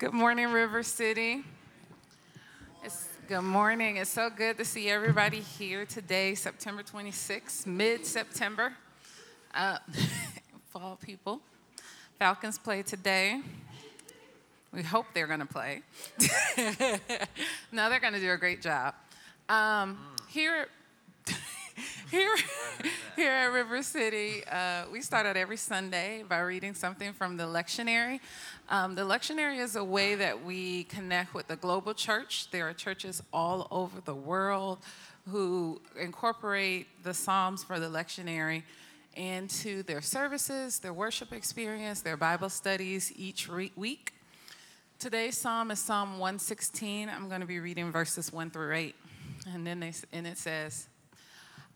Good morning, River City. It's, good morning. It's so good to see everybody here today, September 26th, mid September. Uh, fall people. Falcons play today. We hope they're going to play. no, they're going to do a great job. Um, here, here, here at River City, uh, we start out every Sunday by reading something from the lectionary. Um, the lectionary is a way that we connect with the global church. There are churches all over the world who incorporate the Psalms for the lectionary into their services, their worship experience, their Bible studies each re- week. Today's psalm is Psalm 116. I'm going to be reading verses 1 through 8. And then they, and it says,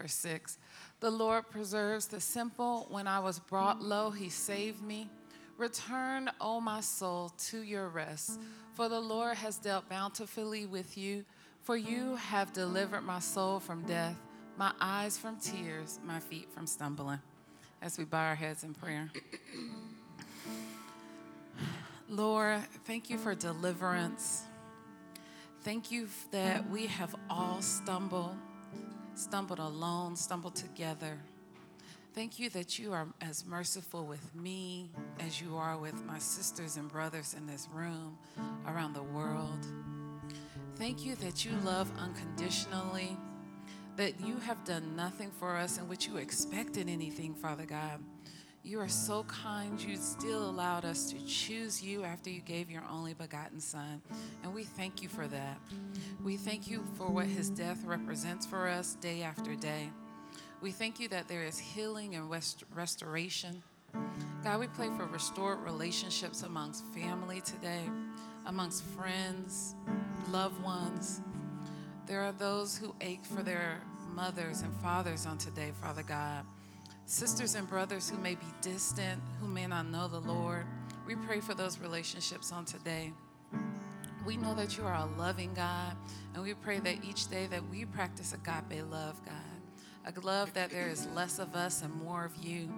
Verse 6 The Lord preserves the simple. When I was brought low, he saved me. Return, O my soul, to your rest, for the Lord has dealt bountifully with you. For you have delivered my soul from death, my eyes from tears, my feet from stumbling. As we bow our heads in prayer. Lord, thank you for deliverance. Thank you that we have all stumbled, stumbled alone, stumbled together. Thank you that you are as merciful with me as you are with my sisters and brothers in this room, around the world. Thank you that you love unconditionally, that you have done nothing for us in which you expected anything, Father God. You are so kind. You still allowed us to choose you after you gave your only begotten Son. And we thank you for that. We thank you for what his death represents for us day after day. We thank you that there is healing and rest- restoration. God, we pray for restored relationships amongst family today, amongst friends, loved ones. There are those who ache for their mothers and fathers on today, Father God. Sisters and brothers who may be distant, who may not know the Lord. We pray for those relationships on today. We know that you are a loving God, and we pray that each day that we practice agape love, God. A love that there is less of us and more of you.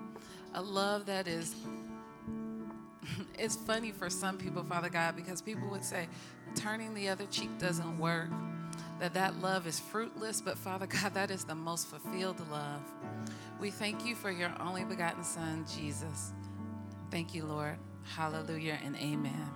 A love that is it's funny for some people, Father God, because people would say turning the other cheek doesn't work, that that love is fruitless, but Father God, that is the most fulfilled love. We thank you for your only begotten Son, Jesus. Thank you, Lord. Hallelujah and amen.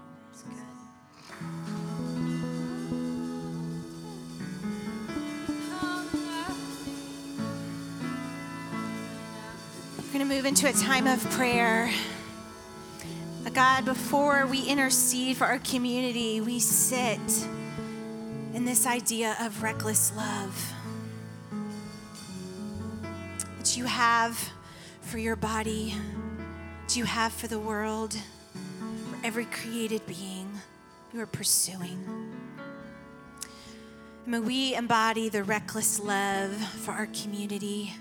We're going to move into a time of prayer. God, before we intercede for our community, we sit in this idea of reckless love that you have for your body, that you have for the world, for every created being you are pursuing. May we embody the reckless love for our community.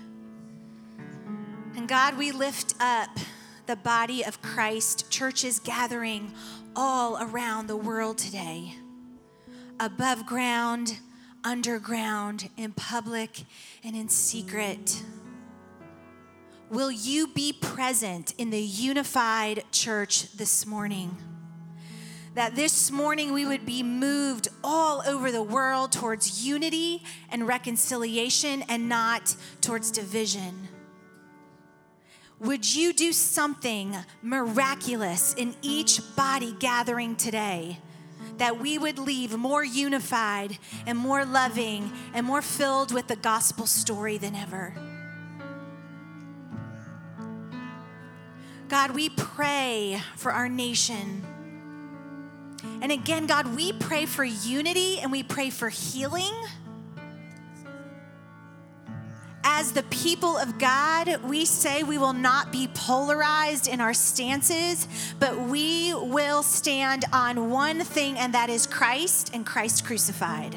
And God, we lift up the body of Christ, churches gathering all around the world today, above ground, underground, in public, and in secret. Will you be present in the unified church this morning? That this morning we would be moved all over the world towards unity and reconciliation and not towards division. Would you do something miraculous in each body gathering today? That we would leave more unified and more loving and more filled with the gospel story than ever. God, we pray for our nation. And again, God, we pray for unity and we pray for healing. As the people of God, we say we will not be polarized in our stances, but we will stand on one thing, and that is Christ and Christ crucified.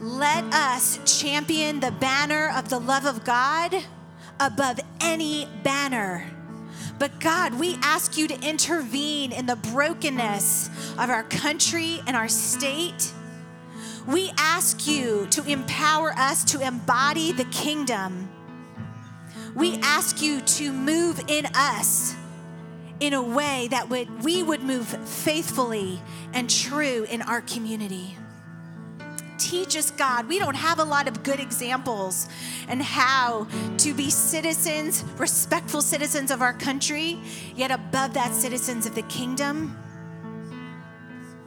Let us champion the banner of the love of God above any banner. But God, we ask you to intervene in the brokenness of our country and our state. We ask you to empower us to embody the kingdom. We ask you to move in us in a way that would we would move faithfully and true in our community. Teach us, God. We don't have a lot of good examples and how to be citizens, respectful citizens of our country, yet above that, citizens of the kingdom.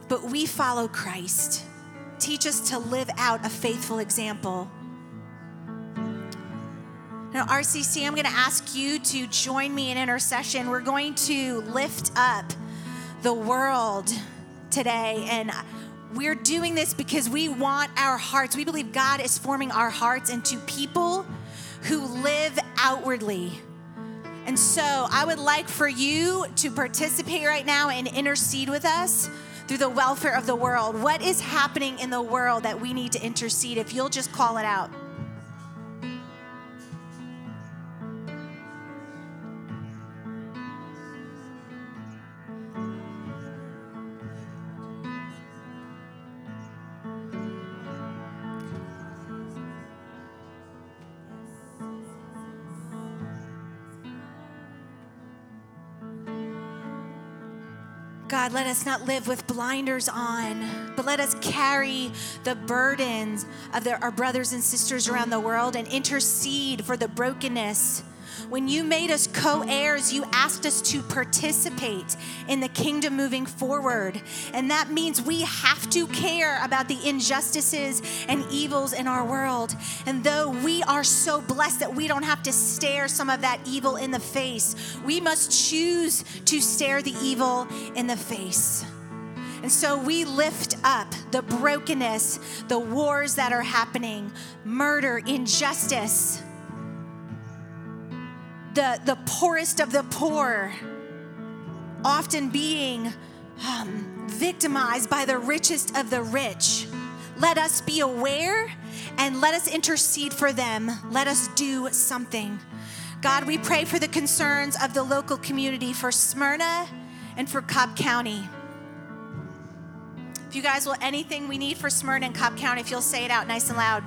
But we follow Christ. Teach us to live out a faithful example. Now, RCC, I'm going to ask you to join me in intercession. We're going to lift up the world today. And we're doing this because we want our hearts, we believe God is forming our hearts into people who live outwardly. And so I would like for you to participate right now and intercede with us through the welfare of the world. What is happening in the world that we need to intercede? If you'll just call it out. God, let us not live with blinders on, but let us carry the burdens of the, our brothers and sisters around the world and intercede for the brokenness. When you made us co heirs, you asked us to participate in the kingdom moving forward. And that means we have to care about the injustices and evils in our world. And though we are so blessed that we don't have to stare some of that evil in the face, we must choose to stare the evil in the face. And so we lift up the brokenness, the wars that are happening, murder, injustice the, the poorest of the poor, often being um, victimized by the richest of the rich. Let us be aware and let us intercede for them. Let us do something. God, we pray for the concerns of the local community for Smyrna and for Cobb County. If you guys will, anything we need for Smyrna and Cobb County, if you'll say it out nice and loud.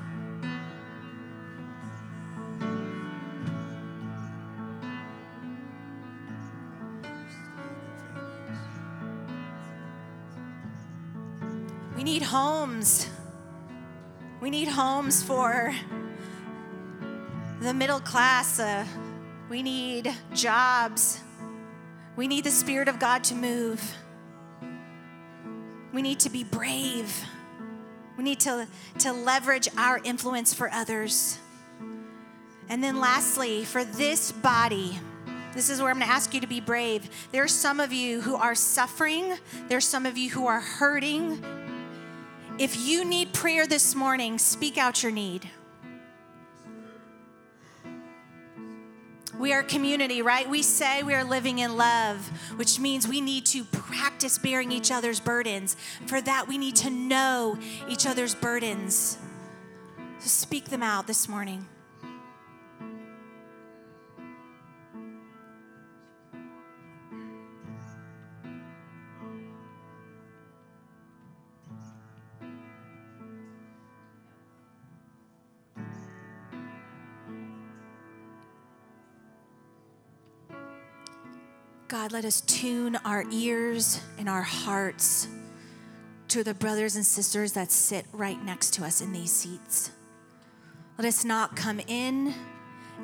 Need homes. We need homes for the middle class. Uh, we need jobs. We need the Spirit of God to move. We need to be brave. We need to, to leverage our influence for others. And then, lastly, for this body, This is where I'm going to ask you to be brave. There are some of you who are suffering, there's some of you who are hurting. If you need prayer this morning, speak out your need. We are community, right? We say we are living in love, which means we need to practice bearing each other's burdens. For that, we need to know each other's burdens. So speak them out this morning. God, let us tune our ears and our hearts to the brothers and sisters that sit right next to us in these seats. Let us not come in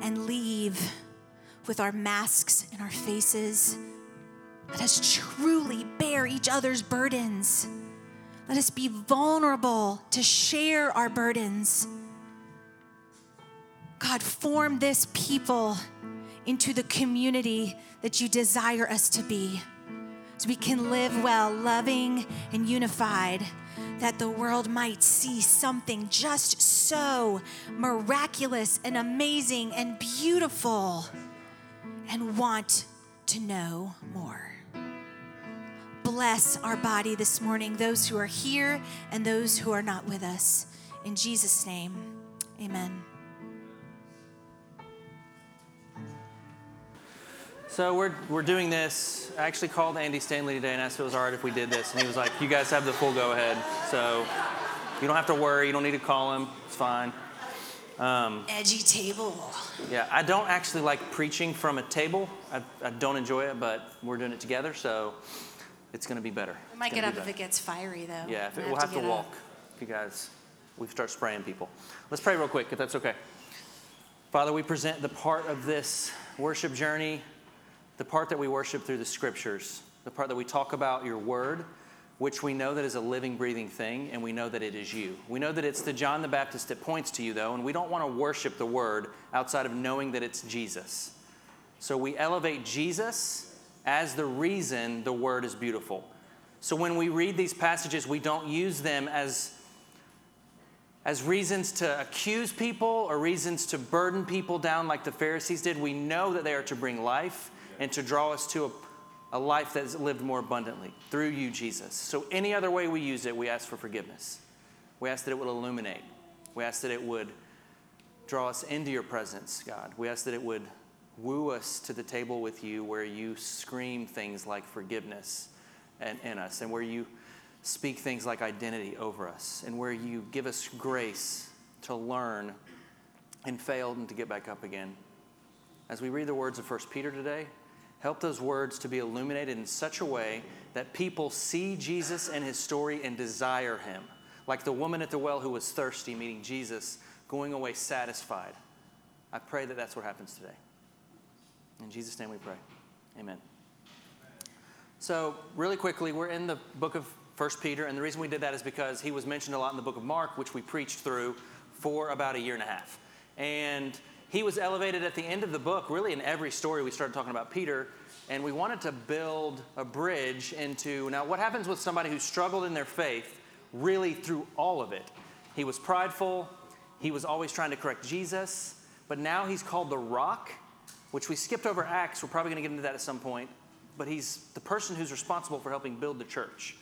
and leave with our masks and our faces. Let us truly bear each other's burdens. Let us be vulnerable to share our burdens. God, form this people into the community that you desire us to be. So we can live well, loving and unified, that the world might see something just so miraculous and amazing and beautiful and want to know more. Bless our body this morning, those who are here and those who are not with us. In Jesus' name, amen. So we're, we're doing this. I actually called Andy Stanley today and asked if it was all right if we did this. And he was like, you guys have the full go ahead. So you don't have to worry. You don't need to call him. It's fine. Um, Edgy table. yeah, I don't actually like preaching from a table. I, I don't enjoy it, but we're doing it together, so it's going to be better. We might get up if it gets fiery, though. Yeah, it, we'll have to get up. walk. If you guys, we start spraying people. Let's pray real quick, if that's okay. Father, we present the part of this worship journey, the part that we worship through the scriptures, the part that we talk about your word, which we know that is a living, breathing thing, and we know that it is you. We know that it's the John the Baptist that points to you, though, and we don't want to worship the word outside of knowing that it's Jesus. So we elevate Jesus as the reason the word is beautiful. So when we read these passages, we don't use them as, as reasons to accuse people or reasons to burden people down like the Pharisees did. We know that they are to bring life and to draw us to a, a life that is lived more abundantly through you, Jesus. So any other way we use it, we ask for forgiveness. We ask that it would illuminate. We ask that it would draw us into your presence, God. We ask that it would woo us to the table with you where you scream things like forgiveness and, in us and where you speak things like identity over us and where you give us grace to learn and fail and to get back up again. As we read the words of 1 Peter today, help those words to be illuminated in such a way that people see Jesus and his story and desire him. Like the woman at the well who was thirsty, meeting Jesus, going away satisfied. I pray that that's what happens today. In Jesus' name we pray. Amen. So, really quickly, we're in the book of 1 Peter, and the reason we did that is because he was mentioned a lot in the book of Mark, which we preached through for about a year and a half. And he was elevated at the end of the book, really in every story we started talking about Peter, and we wanted to build a bridge into now what happens with somebody who struggled in their faith really through all of it. He was prideful, he was always trying to correct Jesus, but now he's called the rock, which we skipped over Acts. We're probably going to get into that at some point but he's the person who's responsible for helping build the church.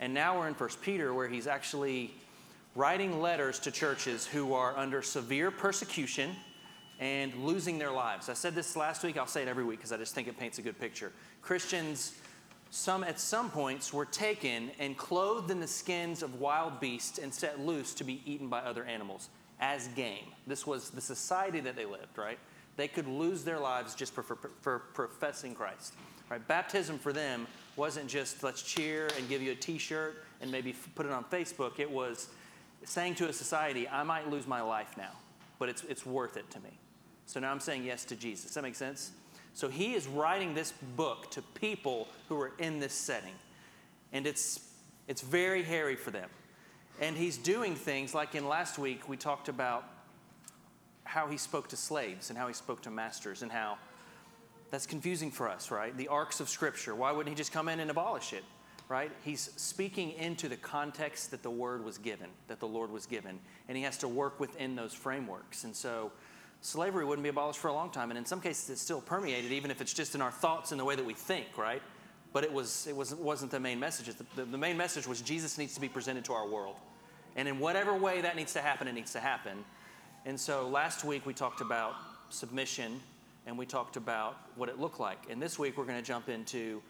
And now we're in 1 Peter, where he's actually writing letters to churches who are under severe persecution and losing their lives. I said this last week, I'll say it every week because I just think it paints a good picture. Christians, some at some points, were taken and clothed in the skins of wild beasts and set loose to be eaten by other animals as game. This was the society that they lived, right? They could lose their lives just for, for, for professing Christ. Right? Baptism for them wasn't just let's cheer and give you a T-shirt and maybe f- put it on Facebook. It was saying to a society, I might lose my life now, but it's, it's worth it to me. So now I'm saying yes to Jesus. That make sense? So he is writing this book to people who are in this setting. And it's, it's very hairy for them. And he's doing things like in last week, we talked about how he spoke to slaves and how he spoke to masters and how That's confusing for us, right? The arcs of Scripture. Why wouldn't he just come in and abolish it, right? He's speaking into the context that the word was given, that the Lord was given, and he has to work within those frameworks. And so, slavery wouldn't be abolished for a long time, and in some cases, it's still permeated, even if it's just in our thoughts and the way that we think, right? But it was it wasn't wasn't the main message. The, the, the main message was Jesus needs to be presented to our world, and in whatever way that needs to happen, it needs to happen. And so, last week we talked about submission and we talked about what it looked like. And this week we're going to jump into,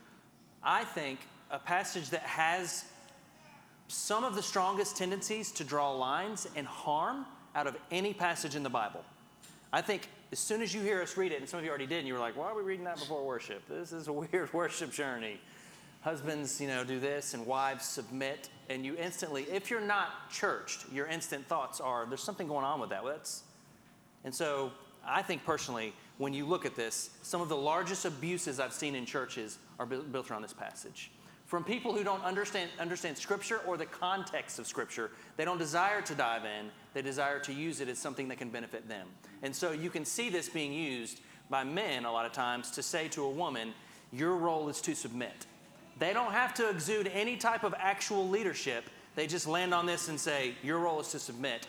I think, a passage that has some of the strongest tendencies to draw lines and harm out of any passage in the Bible. I think as soon as you hear us read it, and some of you already did, and you were like, why are we reading that before worship? This is a weird worship journey. Husbands, you know, do this, and wives submit, and you instantly, if you're not churched, your instant thoughts are, there's something going on with that. Well, that's, and so I think personally, when you look at this, some of the largest abuses I've seen in churches are built around this passage. From people who don't understand, understand Scripture or the context of Scripture, they don't desire to dive in, they desire to use it as something that can benefit them. And so you can see this being used by men a lot of times to say to a woman, Your role is to submit. They don't have to exude any type of actual leadership. They just land on this and say, Your role is to submit.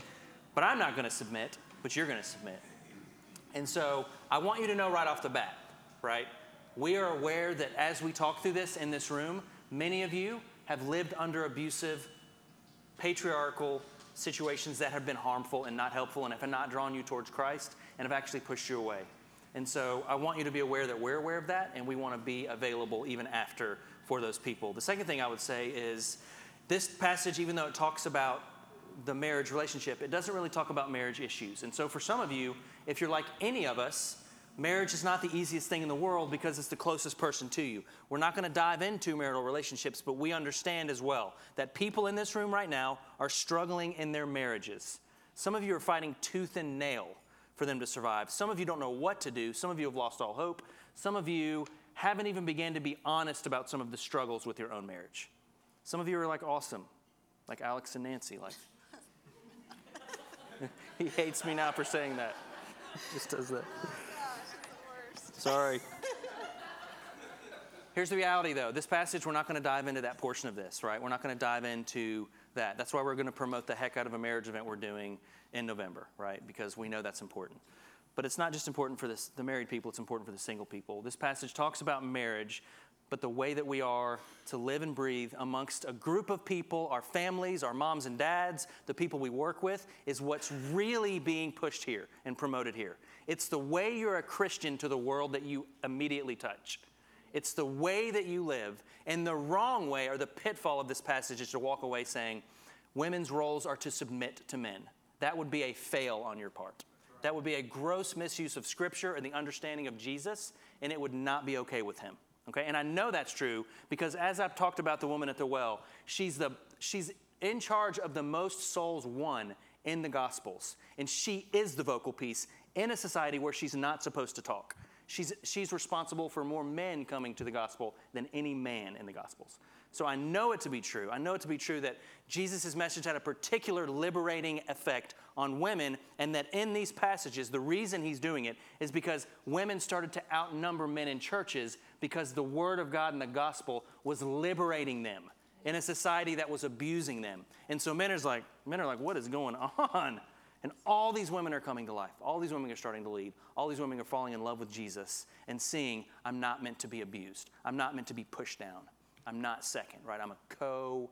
But I'm not going to submit, but you're going to submit. And so I want you to know right off the bat, right? We are aware that as we talk through this in this room, many of you have lived under abusive, patriarchal situations that have been harmful and not helpful and have not drawn you towards Christ and have actually pushed you away. And so I want you to be aware that we're aware of that and we want to be available even after for those people. The second thing I would say is this passage, even though it talks about the marriage relationship, it doesn't really talk about marriage issues. And so for some of you, if you're like any of us, marriage is not the easiest thing in the world because it's the closest person to you. We're not going to dive into marital relationships, but we understand as well that people in this room right now are struggling in their marriages. Some of you are fighting tooth and nail for them to survive. Some of you don't know what to do. Some of you have lost all hope. Some of you haven't even began to be honest about some of the struggles with your own marriage. Some of you are like awesome, like Alex and Nancy, like he hates me now for saying that. Just does that. Sorry. Here's the reality, though. This passage, we're not going to dive into that portion of this, right? We're not going to dive into that. That's why we're going to promote the heck out of a marriage event we're doing in November, right? Because we know that's important. But it's not just important for this, the married people, it's important for the single people. This passage talks about marriage, but the way that we are to live and breathe amongst a group of people, our families, our moms and dads, the people we work with, is what's really being pushed here and promoted here. It's the way you're a Christian to the world that you immediately touch. It's the way that you live. And the wrong way, or the pitfall of this passage, is to walk away saying, women's roles are to submit to men. That would be a fail on your part. That would be a gross misuse of Scripture and the understanding of Jesus, and it would not be okay with him. Okay, and I know that's true because as I've talked about the woman at the well, she's the she's in charge of the most souls won in the Gospels, and she is the vocal piece in a society where she's not supposed to talk. She's, she's responsible for more men coming to the gospel than any man in the gospels. So I know it to be true. I know it to be true that Jesus' message had a particular liberating effect on women, and that in these passages, the reason he's doing it is because women started to outnumber men in churches because the word of God and the gospel was liberating them in a society that was abusing them. And so men are like, men are like, what is going on? And all these women are coming to life. All these women are starting to lead. All these women are falling in love with Jesus and seeing I'm not meant to be abused. I'm not meant to be pushed down. I'm not second, right? I'm a co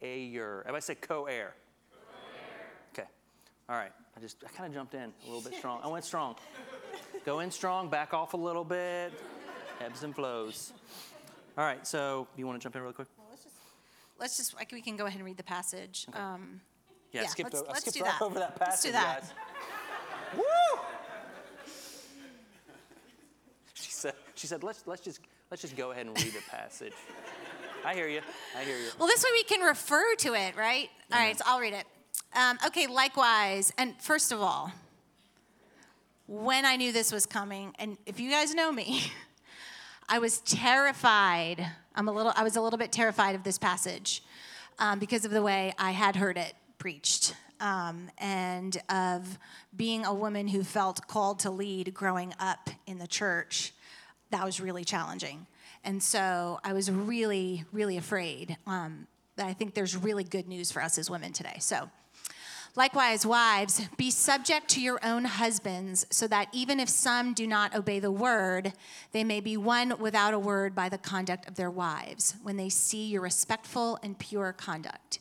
heir. Have I said co heir? Okay. All right. I just, I kind of jumped in a little bit strong. I went strong. Go in strong, back off a little bit, ebbs and flows. All right. So, you want to jump in really quick? Let's just, like, we can go ahead and read the passage. Um, Yeah, Yeah, I skipped, let's- o- I let's skipped do right that. over that passage, Let's do that. guys. Woo! She said, she said let's, let's, just, let's just go ahead and read the passage. I hear you. I hear you. Well, this way we can refer to it, right? All right, so I'll read it. Um, okay, likewise, and first of all, when I knew this was coming, and if you guys know me, I was terrified. I'm a little. I was a little bit terrified of this passage um, because of the way I had heard it preached, um, and of being a woman who felt called to lead growing up in the church. that was really challenging. And so I was really, really afraid. Um, that I think there's really good news for us as women today. So, Likewise, wives, be subject to your own husbands, so that even if some do not obey the word, they may be won without a word by the conduct of their wives, when they see your respectful and pure conduct.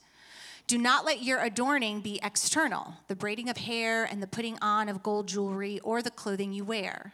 Do not let your adorning be external, the braiding of hair and the putting on of gold jewelry or the clothing you wear.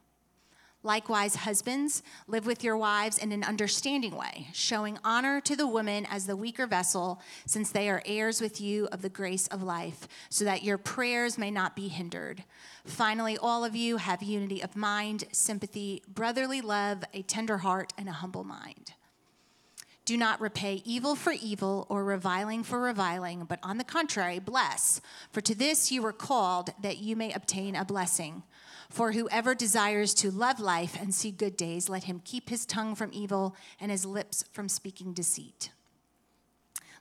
Likewise, husbands, live with your wives in an understanding way, showing honor to the woman as the weaker vessel, since they are heirs with you of the grace of life, so that your prayers may not be hindered. Finally, all of you have unity of mind, sympathy, brotherly love, a tender heart, and a humble mind. Do not repay evil for evil or reviling for reviling, but on the contrary, bless. For to this you were called, that you may obtain a blessing. For whoever desires to love life and see good days, let him keep his tongue from evil and his lips from speaking deceit.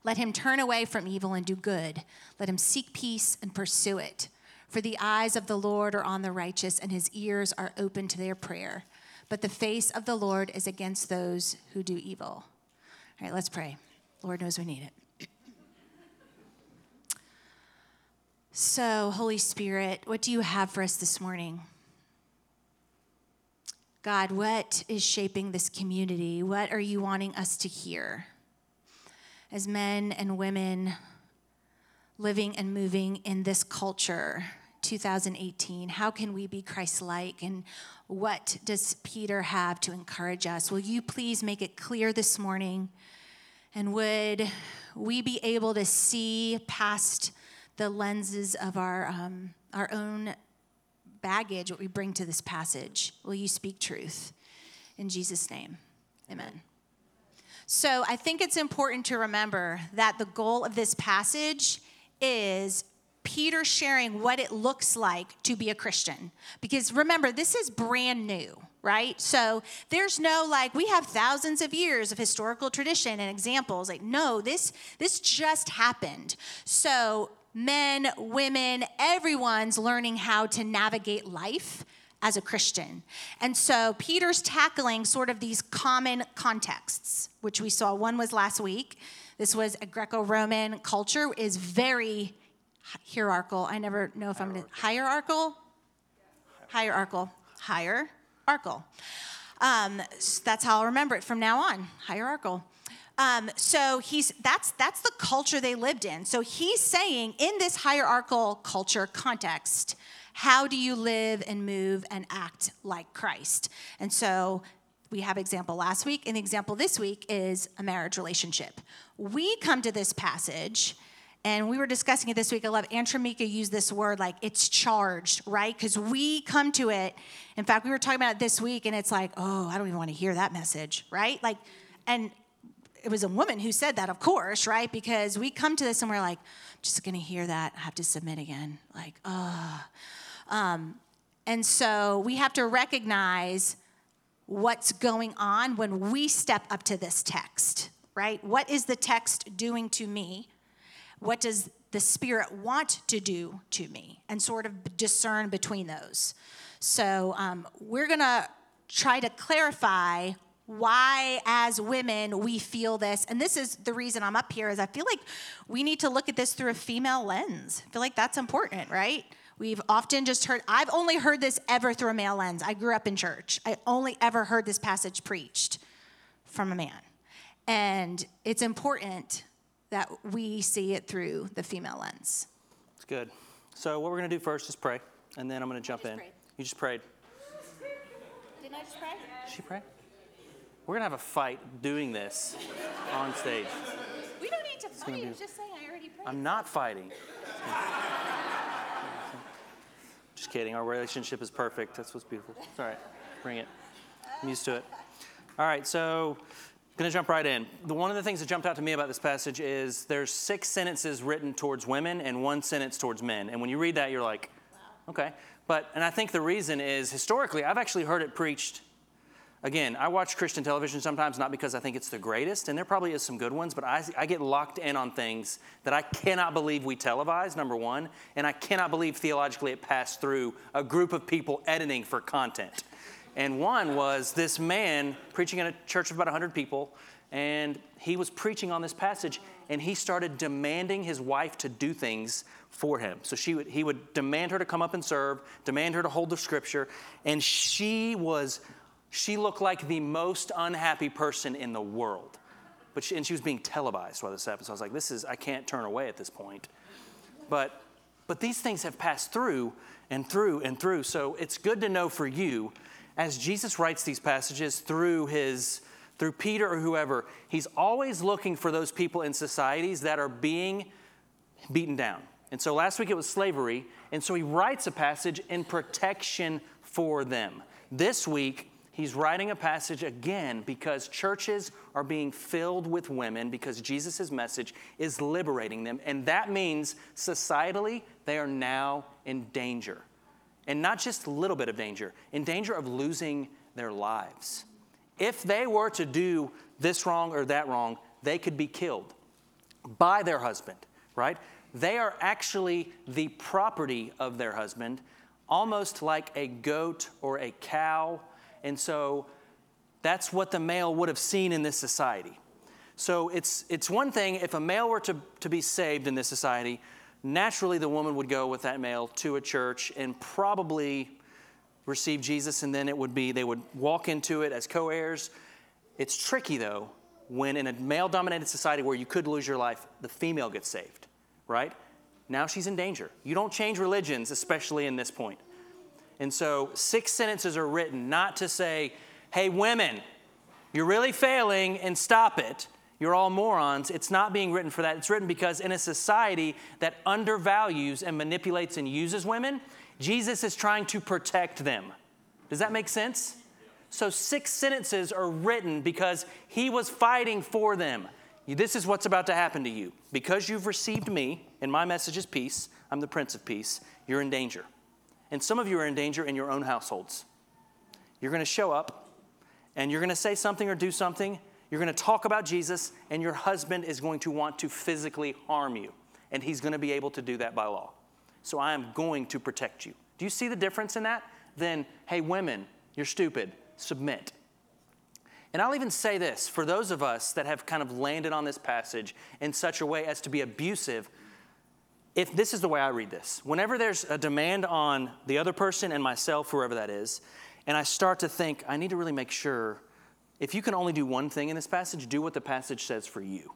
Let him turn away from evil and do good. Let him seek peace and pursue it. For the eyes of the Lord are on the righteous, and his ears are open to their prayer. But the face of the Lord is against those who do evil. All right, let's pray. Lord knows we need it. So, Holy Spirit, what do you have for us this morning? God, what is shaping this community? What are you wanting us to hear? As men and women living and moving in this culture, 2018, how can we be Christ like? And what does Peter have to encourage us? Will you please make it clear this morning? And would we be able to see past the lenses of our, um, our own baggage, what we bring to this passage. Will you speak truth? In Jesus' name, amen. So I think it's important to remember that the goal of this passage is Peter sharing what it looks like to be a Christian. Because remember, this is brand new, right? So there's no like we have thousands of years of historical tradition and examples. Like no, this this just happened. So men, women, everyone's learning how to navigate life as a Christian. And so Peter's tackling sort of these common contexts, which we saw. One was last week. This was a Greco Roman culture, is very hierarchical. I never know if I'm to hierarchical, hierarchical, hierarchical. Um, that's how I'll remember it from now on. Hierarchical. Um, so he's that's that's the culture they lived in. So he's saying in this hierarchical culture context, how do you live and move and act like Christ? And so we have example last week, and the example this week is a marriage relationship. We come to this passage. And we were discussing it this week. I love Antramika used this word like it's charged, right? Because we come to it. In fact, we were talking about it this week, and it's like, oh, I don't even want to hear that message, right? Like, and it was a woman who said that, of course, right? Because we come to this and we're like, I'm just gonna hear that, I have to submit again. Like, oh. Um, and so we have to recognize what's going on when we step up to this text, right? What is the text doing to me? What does the Spirit want to do to me? And sort of discern between those. So um, we're gonna try to clarify why as women we feel this and this is the reason i'm up here is i feel like we need to look at this through a female lens i feel like that's important right we've often just heard i've only heard this ever through a male lens i grew up in church i only ever heard this passage preached from a man and it's important that we see it through the female lens It's good. So, what we're going to do first is pray, and then I'm going to jump in. prayed. You just prayed. didn't i just pray Did she pray? We're going to have a fight doing this on stage. we don't need to fight i be- just saying i already prayed I'm not fighting. Just kidding. Our relationship is perfect. That's what's beautiful. It's all right. Bring it. I'm used to it. All right. So, Gonna jump right in. The, one of the things that jumped out to me about this passage is there's six sentences written towards women and one sentence towards men. And when you read that, you're like, okay. But, and I think the reason is historically, I've actually heard it preached. Again, I watch Christian television sometimes, not because I think it's the greatest, and there probably is some good ones, but I, I get locked in on things that I cannot believe we televised, number one, and I cannot believe theologically it passed through a group of people editing for content. And one was this man preaching in a church of about 100 people, and he was preaching on this passage, and he started demanding his wife to do things for him. So she would, he would demand her to come up and serve, demand her to hold the scripture, and she was, she looked like the most unhappy person in the world. But she, and she was being televised while this happened. So I was like, this is, I can't turn away at this point. But, but these things have passed through and through and through. So it's good to know for you as Jesus writes these passages through his through Peter or whoever, he's always looking for those people in societies that are being beaten down. And so last week it was slavery, and so he writes a passage in protection for them. This week he's writing a passage again because churches are being filled with women because Jesus' message is liberating them, and that means societally they are now in danger and not just a little bit of danger, in danger of losing their lives. If they were to do this wrong or that wrong, they could be killed by their husband, right? They are actually the property of their husband, almost like a goat or a cow. And so that's what the male would have seen in this society. So it's, it's one thing if a male were to, to be saved in this society, naturally the woman would go with that male to a church and probably receive Jesus, and then it would be they would walk into it as co heirs. It's tricky though when in a male dominated society where you could lose your life, the female gets saved, right? Now she's in danger. You don't change religions, especially in this point. And so, six sentences are written not to say, hey, women, you're really failing and stop it you're all morons. It's not being written for that. It's written because in a society that undervalues and manipulates and uses women, Jesus is trying to protect them. Does that make sense? So, six sentences are written because he was fighting for them. This is what's about to happen to you. Because you've received me, and my message is peace, I'm the Prince of Peace, you're in danger. And some of you are in danger in your own households. You're going to show up and you're going to say something or do something you're going to talk about Jesus, and your husband is going to want to physically harm you. And he's going to be able to do that by law. So I am going to protect you. Do you see the difference in that? Then, hey, women, you're stupid, submit. And I'll even say this for those of us that have kind of landed on this passage in such a way as to be abusive, if this is the way I read this, whenever there's a demand on the other person and myself, whoever that is, and I start to think, I need to really make sure if you can only do one thing in this passage, do what the passage says for you.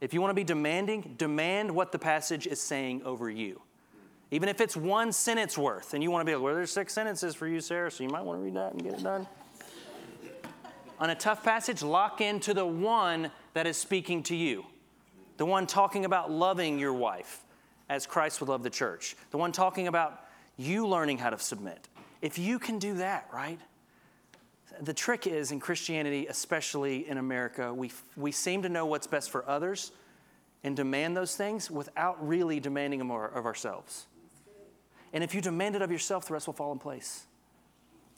If you want to be demanding, demand what the passage is saying over you. Even if it's one sentence worth, and you want to be like, well, there's six sentences for you, Sarah, so you might want to read that and get it done. On a tough passage, lock into the one that is speaking to you. The one talking about loving your wife as Christ would love the church. The one talking about you learning how to submit. If you can do that, right? the trick is in Christianity, especially in America, we, we seem to know what's best for others and demand those things without really demanding them of ourselves. And if you demand it of yourself, the rest will fall in place.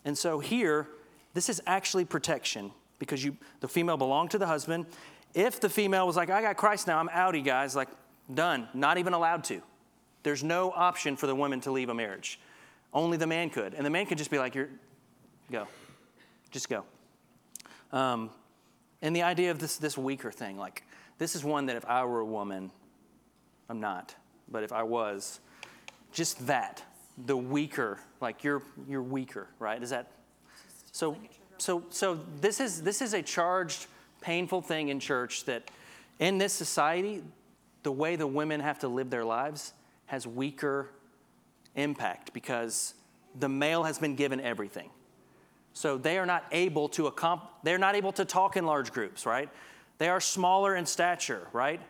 And so here, this is actually protection because you, the female belonged to the husband. If the female was like, I got Christ now, I'm outie, guys, like, done, not even allowed to. There's no option for the woman to leave a marriage. Only the man could. And the man could just be like, You're, go. Just go. Um, and the idea of this, this weaker thing, like, this is one that if I were a woman, I'm not, but if I was, just that, the weaker, like you're, you're weaker, right? Is that, so, so, so this is, this is a charged, painful thing in church that in this society, the way the women have to live their lives has weaker impact because the male has been given everything. So they are not able to accomp- they're not able to talk in large groups, right? They are smaller in stature, right?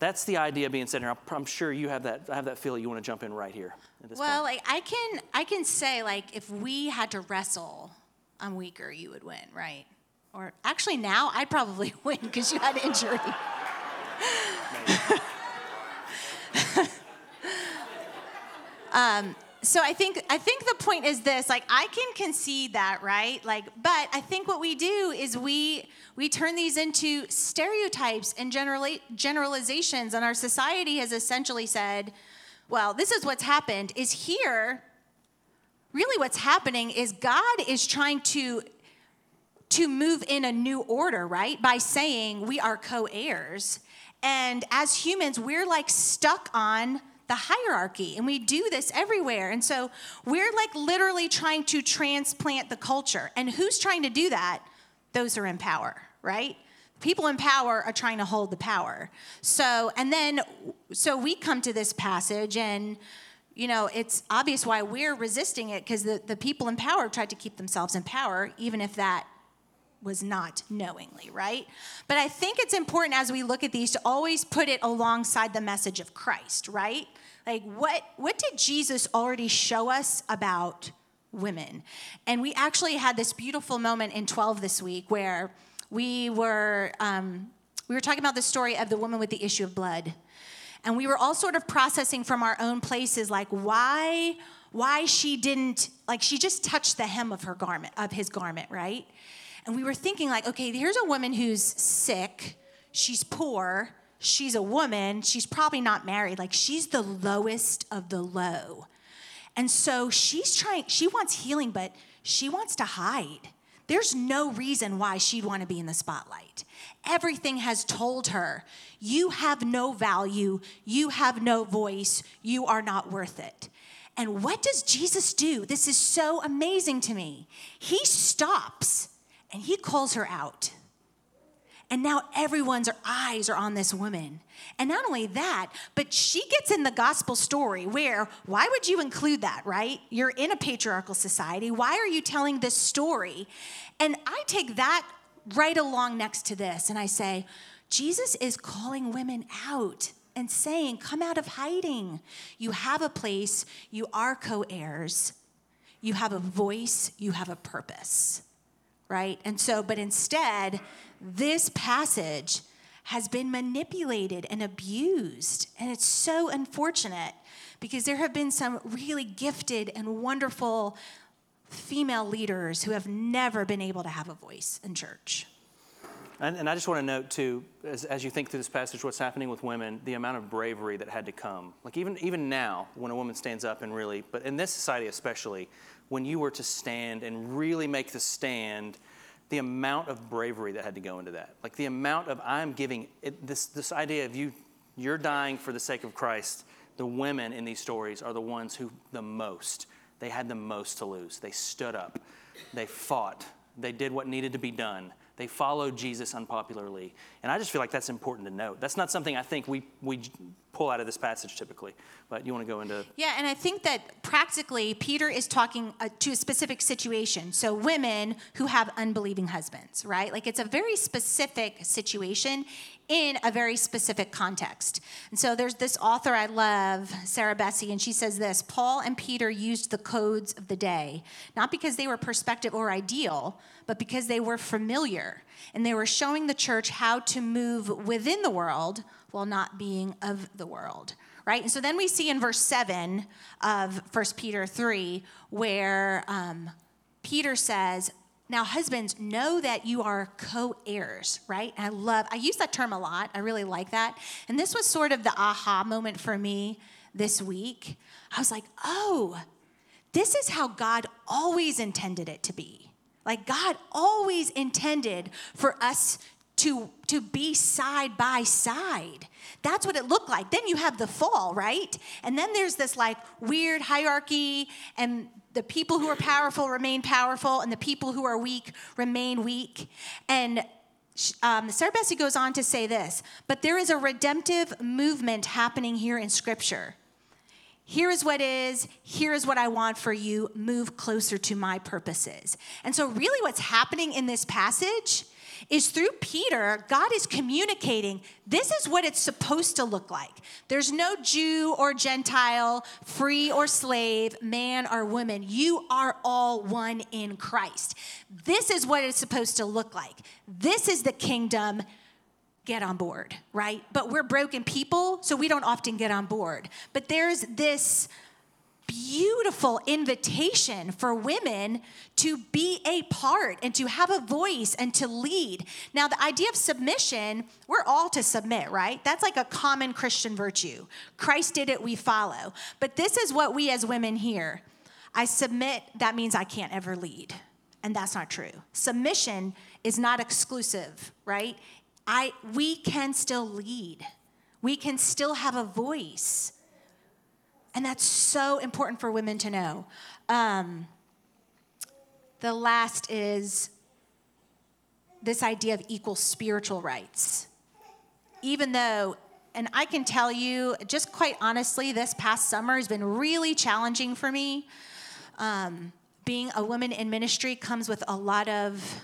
That's the idea being said here. I'm sure you have that. I have that feeling you want to jump in right here. well, like I can, I can say like if we had to wrestle, I'm weaker. You would win, right? Or actually now I'd probably win because you had injury. um, so I think I think the point is this like I can concede that right like but I think what we do is we we turn these into stereotypes and generali- generalizations and our society has essentially said well this is what's happened is here really what's happening is God is trying to to move in a new order right? By saying we are co-heirs. And as humans we're like stuck on the hierarchy and we do this everywhere. And so we're like literally trying to transplant the culture. And who's trying to do that? Those are in power right? People in power are trying to hold the power. So and then so we come to this passage and you know it's obvious why we're resisting it because the, the people in power tried to keep themselves in power even if that was not knowingly, right? But I think it's important as we look at these to always put it alongside the message of Christ, right? Like what what did Jesus already show us about women? And we actually had this beautiful moment in 12 this week where we were um, we were talking about the story of the woman with the issue of blood. And we were all sort of processing from our own places like why why she didn't like she just touched the hem of her garment of his garment, right? And we were thinking, like, okay, here's a woman who's sick, she's poor, she's a woman, she's probably not married. Like, she's the lowest of the low. And so she's trying, she wants healing, but she wants to hide. There's no reason why she'd want to be in the spotlight. Everything has told her, you have no value, you have no voice, you are not worth it. And what does Jesus do? This is so amazing to me. He stops and he calls her out. And now everyone's eyes are on this woman. And not only that, but she gets in the gospel story where, why would you include that, right? You're in a patriarchal society. Why are you telling this story? And I take that right along next to this and I say, Jesus is calling women out and saying, Come out of hiding. You have a place, you are co heirs, you have a voice, you have a purpose right? And so, but instead, this passage has been manipulated and abused. And it's so unfortunate because there have been some really gifted and wonderful female leaders who have never been able to have a voice in church. And, and I just want to note too, as, as you think through this passage, what's happening with women, the amount of bravery that had to come. Like even even now, when a woman stands up and really, but in this society especially, when you were to stand and really make the stand, the amount of bravery that had to go into that. Like the amount of I'm giving it, this this idea of you you're dying for the sake of Christ. The women in these stories are the ones who the most. They had the most to lose. They stood up. They fought. They did what needed to be done. They followed Jesus unpopularly. And I just feel like that's important to note. That's not something I think we, we pull out of this passage typically. But you want to go into. Yeah, and I think that practically Peter is talking uh, to a specific situation. So, women who have unbelieving husbands, right? Like it's a very specific situation in a very specific context. And so there's this author I love, Sarah Bessey, and she says this Paul and Peter used the codes of the day, not because they were perspective or ideal, but because they were familiar. And they were showing the church how to move within the world while not being of the world. Right? And so then we see in verse 7 of 1 Peter 3 where um, Peter says, now, husbands, know that you are co heirs, right? And I love, I use that term a lot. I really like that. And this was sort of the aha moment for me this week. I was like, oh, this is how God always intended it to be. Like, God always intended for us to, to be side by side. That's what it looked like. Then you have the fall, right? And then there's this like weird hierarchy, and the people who are powerful remain powerful, and the people who are weak remain weak. And um, Sarah Bessey goes on to say this, but there is a redemptive movement happening here in Scripture. Here is what is, here is what I want for you. Move closer to my purposes. And so, really, what's happening in this passage is through Peter, God is communicating this is what it's supposed to look like. There's no Jew or Gentile, free or slave, man or woman. You are all one in Christ. This is what it's supposed to look like. This is the kingdom get on board, right? But we're broken people, so we don't often get on board. But there's this beautiful invitation for women to be a part and to have a voice and to lead. Now, the idea of submission, we're all to submit, right? That's like a common Christian virtue. Christ did it, we follow. But this is what we as women hear I submit, that means I can't ever lead. And that's not true. Submission is not exclusive, right? I, we can still lead, we can still have a voice. And that's so important for women to know. Um, the last is this idea of equal spiritual rights. Even though, and I can tell you, just quite honestly, this past summer has been really challenging for me. Um, being a woman in ministry comes with a lot of,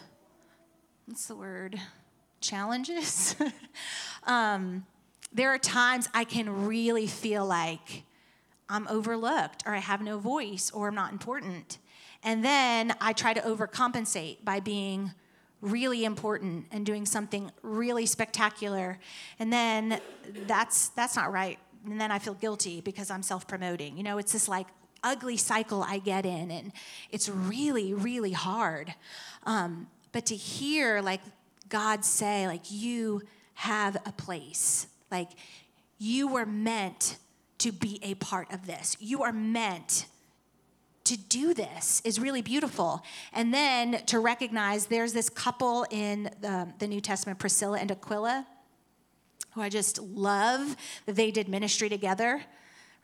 what's the word? Challenges. um, there are times I can really feel like, I'm overlooked or I have no voice or I'm not important. And then I try to overcompensate by being really important and doing something really spectacular. And then that's that's not right. And then I feel guilty because I'm self-promoting. You know, it's this like ugly cycle I get in and it's really really hard. Um, but to hear like God say like you have a place. Like you were meant to be a part of this. You are meant to do this is really beautiful. And then to recognize there's this couple in the, the, New Testament, Priscilla and Aquila, who I just love that they did ministry together.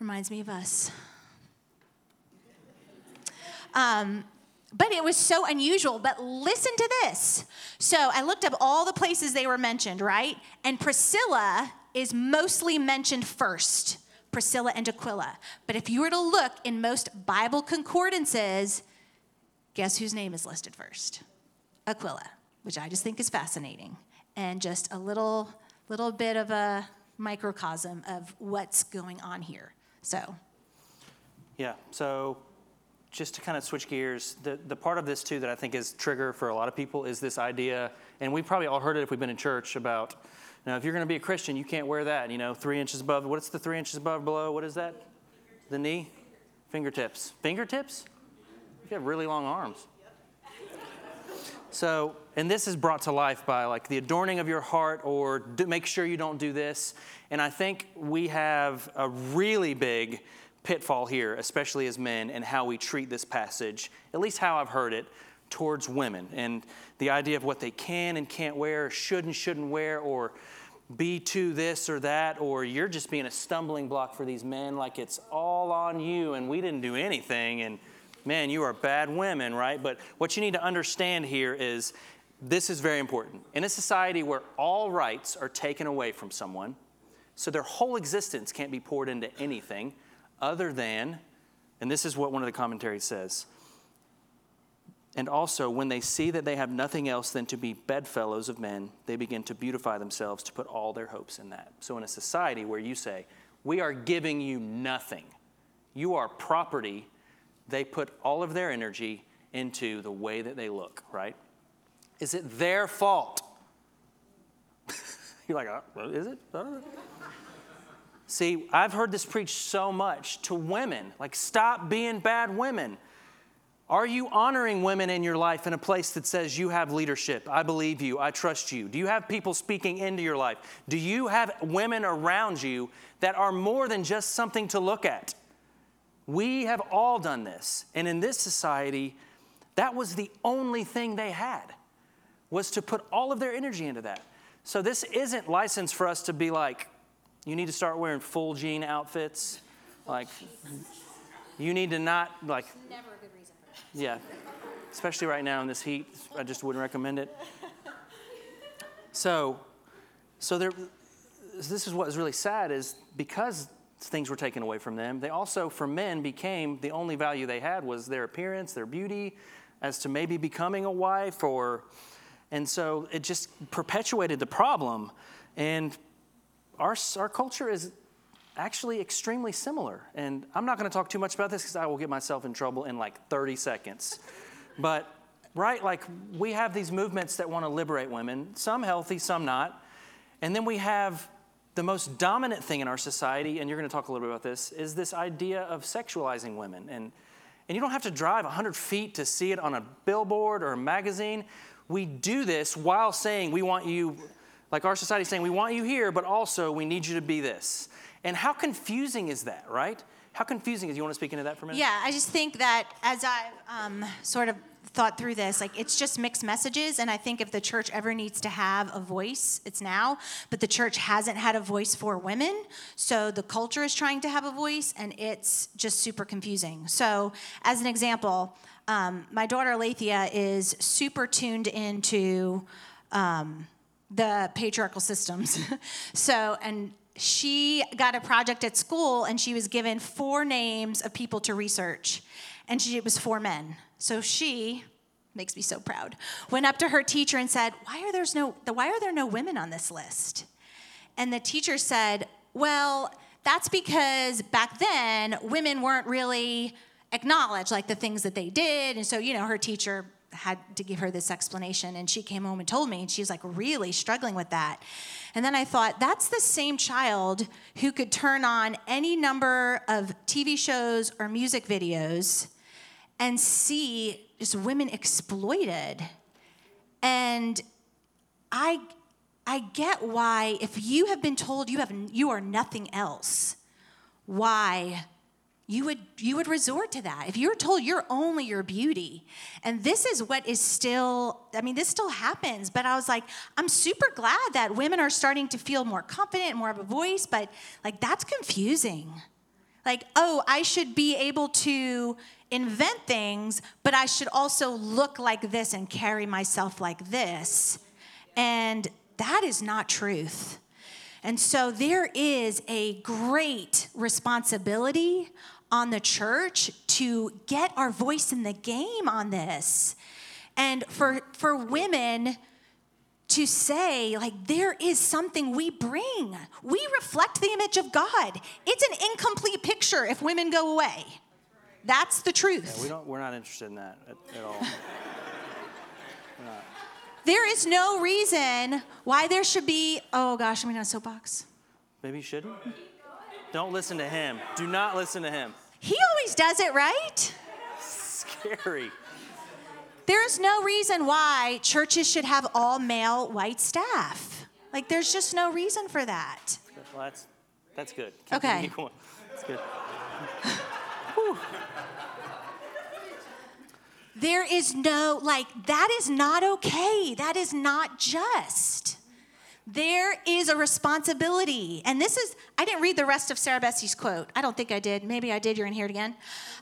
Reminds me of us. Um, but it was so unusual. But listen to this. So I looked up all the places they were mentioned, right? And Priscilla is mostly mentioned first. Priscilla and Aquila. But if you were to look in most Bible concordances, guess whose name is listed first? Aquila, which I just think is fascinating and just a little little bit of a microcosm of what's going on here. So, yeah. So, just to kind of switch gears, the, the part of this too that I think is trigger for a lot of people is this idea, and we probably all heard it if we've been in church about now, if you're going to be a Christian, you can't wear that. You know, three inches above. What's the three inches above below? What is that? The knee? Fingertips. Fingertips? You have really long arms. So, and this is brought to life by like the adorning of your heart or do, make sure you don't do this. And I think we have a really big pitfall here, especially as men, and how we treat this passage, at least how I've heard it, towards women. And the idea of what they can and can't wear, should and shouldn't wear, or be to this or that, or you're just being a stumbling block for these men, like it's all on you and we didn't do anything, and man, you are bad women, right? But what you need to understand here is this is very important. In a society where all rights are taken away from someone, so their whole existence can't be poured into anything other than, and this is what one of the commentaries says and also, when they see that they have nothing else than to be bedfellows of men, they begin to beautify themselves to put all their hopes in that. So, in a society where you say, We are giving you nothing, you are property, they put all of their energy into the way that they look, right? Is it their fault? You're like, uh, is it? See, I've heard this preached so much to women like, stop being bad women. Are you honoring women in your life in a place that says you have leadership? I believe you. I trust you. Do you have people speaking into your life? Do you have women around you that are more than just something to look at? We have all done this. And in this society, that was the only thing they had was to put all of their energy into that. So this isn't license for us to be like, you need to start wearing full jean outfits. Like, you need to not, like, yeah, especially right now in this heat, I just wouldn't recommend it. So, so there, this is what is really sad is because things were taken away from them, they also, for men, became the only value they had was their appearance, their beauty, as to maybe becoming a wife or, And so it just perpetuated the problem. And our, our culture is actually extremely similar. And I'm not going to talk too much about this because I will get myself in trouble in like 30 seconds. But, right, like we have these movements that want to liberate women, some healthy, some not. And then we have the most dominant thing in our society, and you're going to talk a little bit about this, is this idea of sexualizing women. And, and you don't have to drive 100 feet to see it on a billboard or a magazine. We do this while saying we want you, like our society saying, we want you here, but also we need you to be this. And how confusing is that, right? How confusing is? You want to speak into that for a minute? Yeah, I just think that as I've um, sort of thought through this, like it's just mixed messages. And I think if the church ever needs to have a voice, it's now. But the church hasn't had a voice for women. So the culture is trying to have a voice, and it's just super confusing. So, as an example, um, my daughter Alethea is super tuned into um, the patriarchal systems. so, and she got a project at school and she was given four names of people to research. And she, it was four men. So she makes me so proud went up to her teacher and said why are there's no why are there no women on this list? And the teacher said well that's because back then women weren't really acknowledged like the things that they did. And so you know her teacher had to give her this explanation and she came home and told me and she was like really struggling with that. And then i thought that's the same child who could turn on any number of tv shows or music videos and see just women exploited. And i i get why if you have been told you have you are nothing else why you would you would resort to that. If you're told you're only your beauty and this is what is still i mean this still happens but i was like i'm super glad that women are starting to feel more confident more of a voice but like that's confusing. Like oh i should be able to invent things but i should also look like this and carry myself like this. And that is not truth. And so there is a great responsibility on the church to get our voice in the game on this. And for, for women to say, like, there is something we bring. We reflect the image of God. It's an incomplete picture if women go away. That's the truth. Yeah, we don't, we're not interested in that at, at all. There is no reason why there should be, oh gosh, I'm in a soapbox. Maybe you shouldn't? Don't listen to him. Do not listen to him. Always does it, right? Scary. There's no reason why churches should have all male white staff. Like, there's just no reason for that. Well, that's, that's good. Keep, Okay. Going. That's good. There is no, like, that is not okay. That is not just. There is a responsibility. And this is, I didn't read the rest of Sarah Bessey's quote. I don't think I did. Maybe I did. You're hear it again.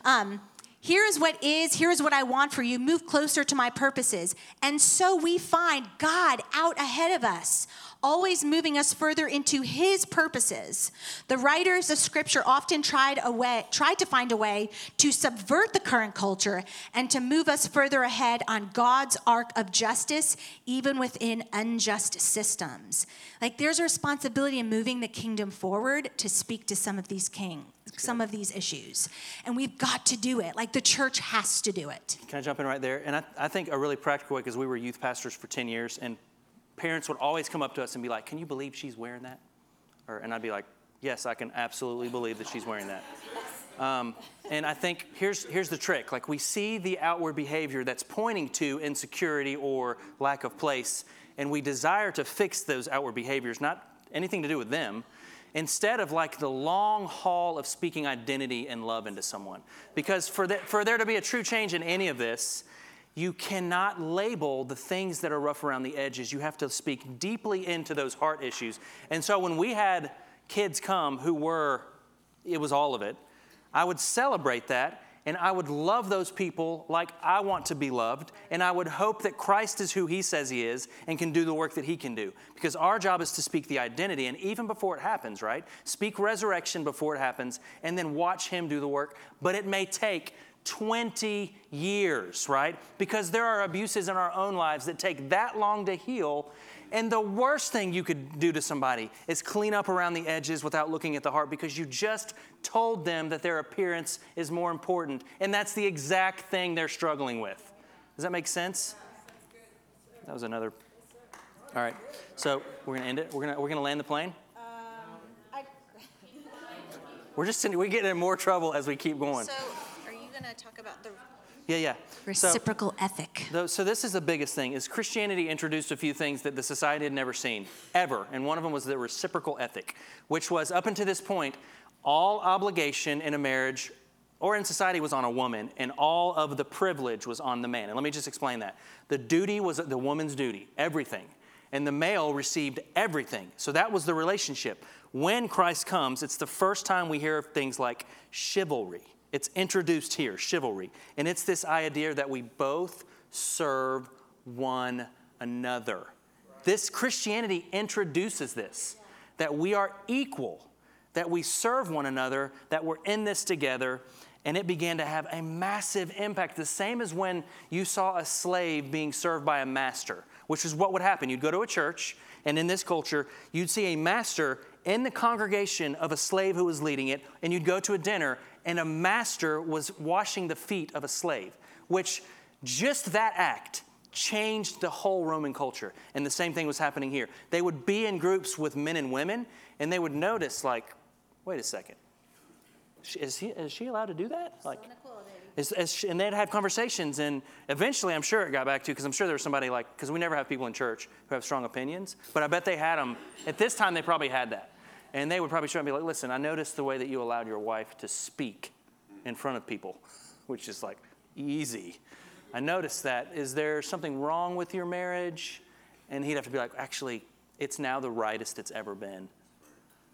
Um, here is what is, here is what I want for you. Move closer to my purposes. And so we find God out ahead of us, always moving us further into his purposes. The writers of scripture often tried a way, tried to find a way to subvert the current culture and to move us further ahead on God's arc of justice, even within unjust systems. Like there's a responsibility in moving the kingdom forward to speak to some of these kings, some of these issues. And we've got to do it. Like the church has to do it. Can I jump in right there? And I, I think a really practical way, because we were youth pastors for 10 years, and parents would always come up to us and be like, Can you believe she's wearing that? Or, and I'd be like, Yes, I can absolutely believe that she's wearing that. Um, and I think here's, here's the trick like, we see the outward behavior that's pointing to insecurity or lack of place, and we desire to fix those outward behaviors, not anything to do with them instead of like the long haul of speaking identity and love into someone. Because for, the, for there to be a true change in any of this, you cannot label the things that are rough around the edges. You have to speak deeply into those heart issues. And so when we had kids come who were, it was all of it, I would celebrate that and I would love those people like I want to be loved, and I would hope that Christ is who He says He is and can do the work that He can do. Because our job is to speak the identity, and even before it happens, right? Speak resurrection before it happens, and then watch Him do the work. But it may take 20 years, right? Because there are abuses in our own lives that take that long to heal. And the worst thing you could do to somebody is clean up around the edges without looking at the heart because you just told them that their appearance is more important. And that's the exact thing they're struggling with. Does that make sense? That was another. All right. So we're going to end it. We're going to, we're to land the plane. Um, we're just we get in more trouble as we keep going. So, going to talk about the yeah, yeah. So- reciprocal ethic? Though- So this is the biggest thing: is Christianity introduced a few things that the society had never seen ever, and one of them was the reciprocal ethic, which was up until this point, all obligation in a marriage or in society was on a woman, and all of the privilege was on the man. And let me just explain that: the duty was the woman's duty, everything, and the male received everything. So that was the relationship. When Christ comes, it's the first time we hear of things like chivalry. It's introduced here, chivalry. And it's this idea that we both serve one another. This Christianity introduces this that we are equal, that we serve one another, that we're in this together. And it began to have a massive impact, the same as when you saw a slave being served by a master, which is what would happen. You'd go to a church, and in this culture, you'd see a master in the congregation of a slave who was leading it, and you'd go to a dinner, and a master was washing the feet of a slave, which just that act changed the whole Roman culture. And the same thing was happening here. They would be in groups with men and women, and they would notice, like, wait a second, is, he, is she allowed to do that? Like, is, is she- and they'd have conversations, and eventually, I'm sure it got back to because I'm sure there was somebody like because we never have people in church who have strong opinions, but I bet they had them at this time. They probably had that, and they would probably show and be like, "Listen, I noticed the way that you allowed your wife to speak in front of people, which is like easy. I noticed that. Is there something wrong with your marriage?" And he'd have to be like, "Actually, it's now the rightest it's ever been."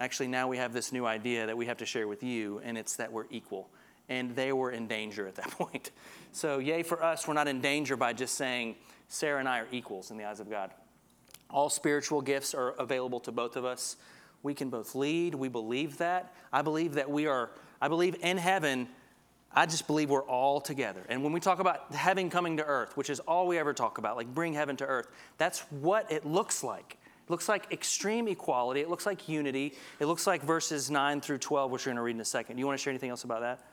actually now we have this new idea that we have to share with you and it's that we're equal and they were in danger at that point so yay for us we're not in danger by just saying sarah and i are equals in the eyes of god all spiritual gifts are available to both of us we can both lead we believe that i believe that we are i believe in heaven I just believe we're all together. And when we talk about heaven coming to earth, which is all we ever talk about, like bring heaven to earth, that's what it looks like. It looks like extreme equality. It looks like unity. It looks like verses 9 through 12, which we're going to read in a second. Do you want to share anything else about that?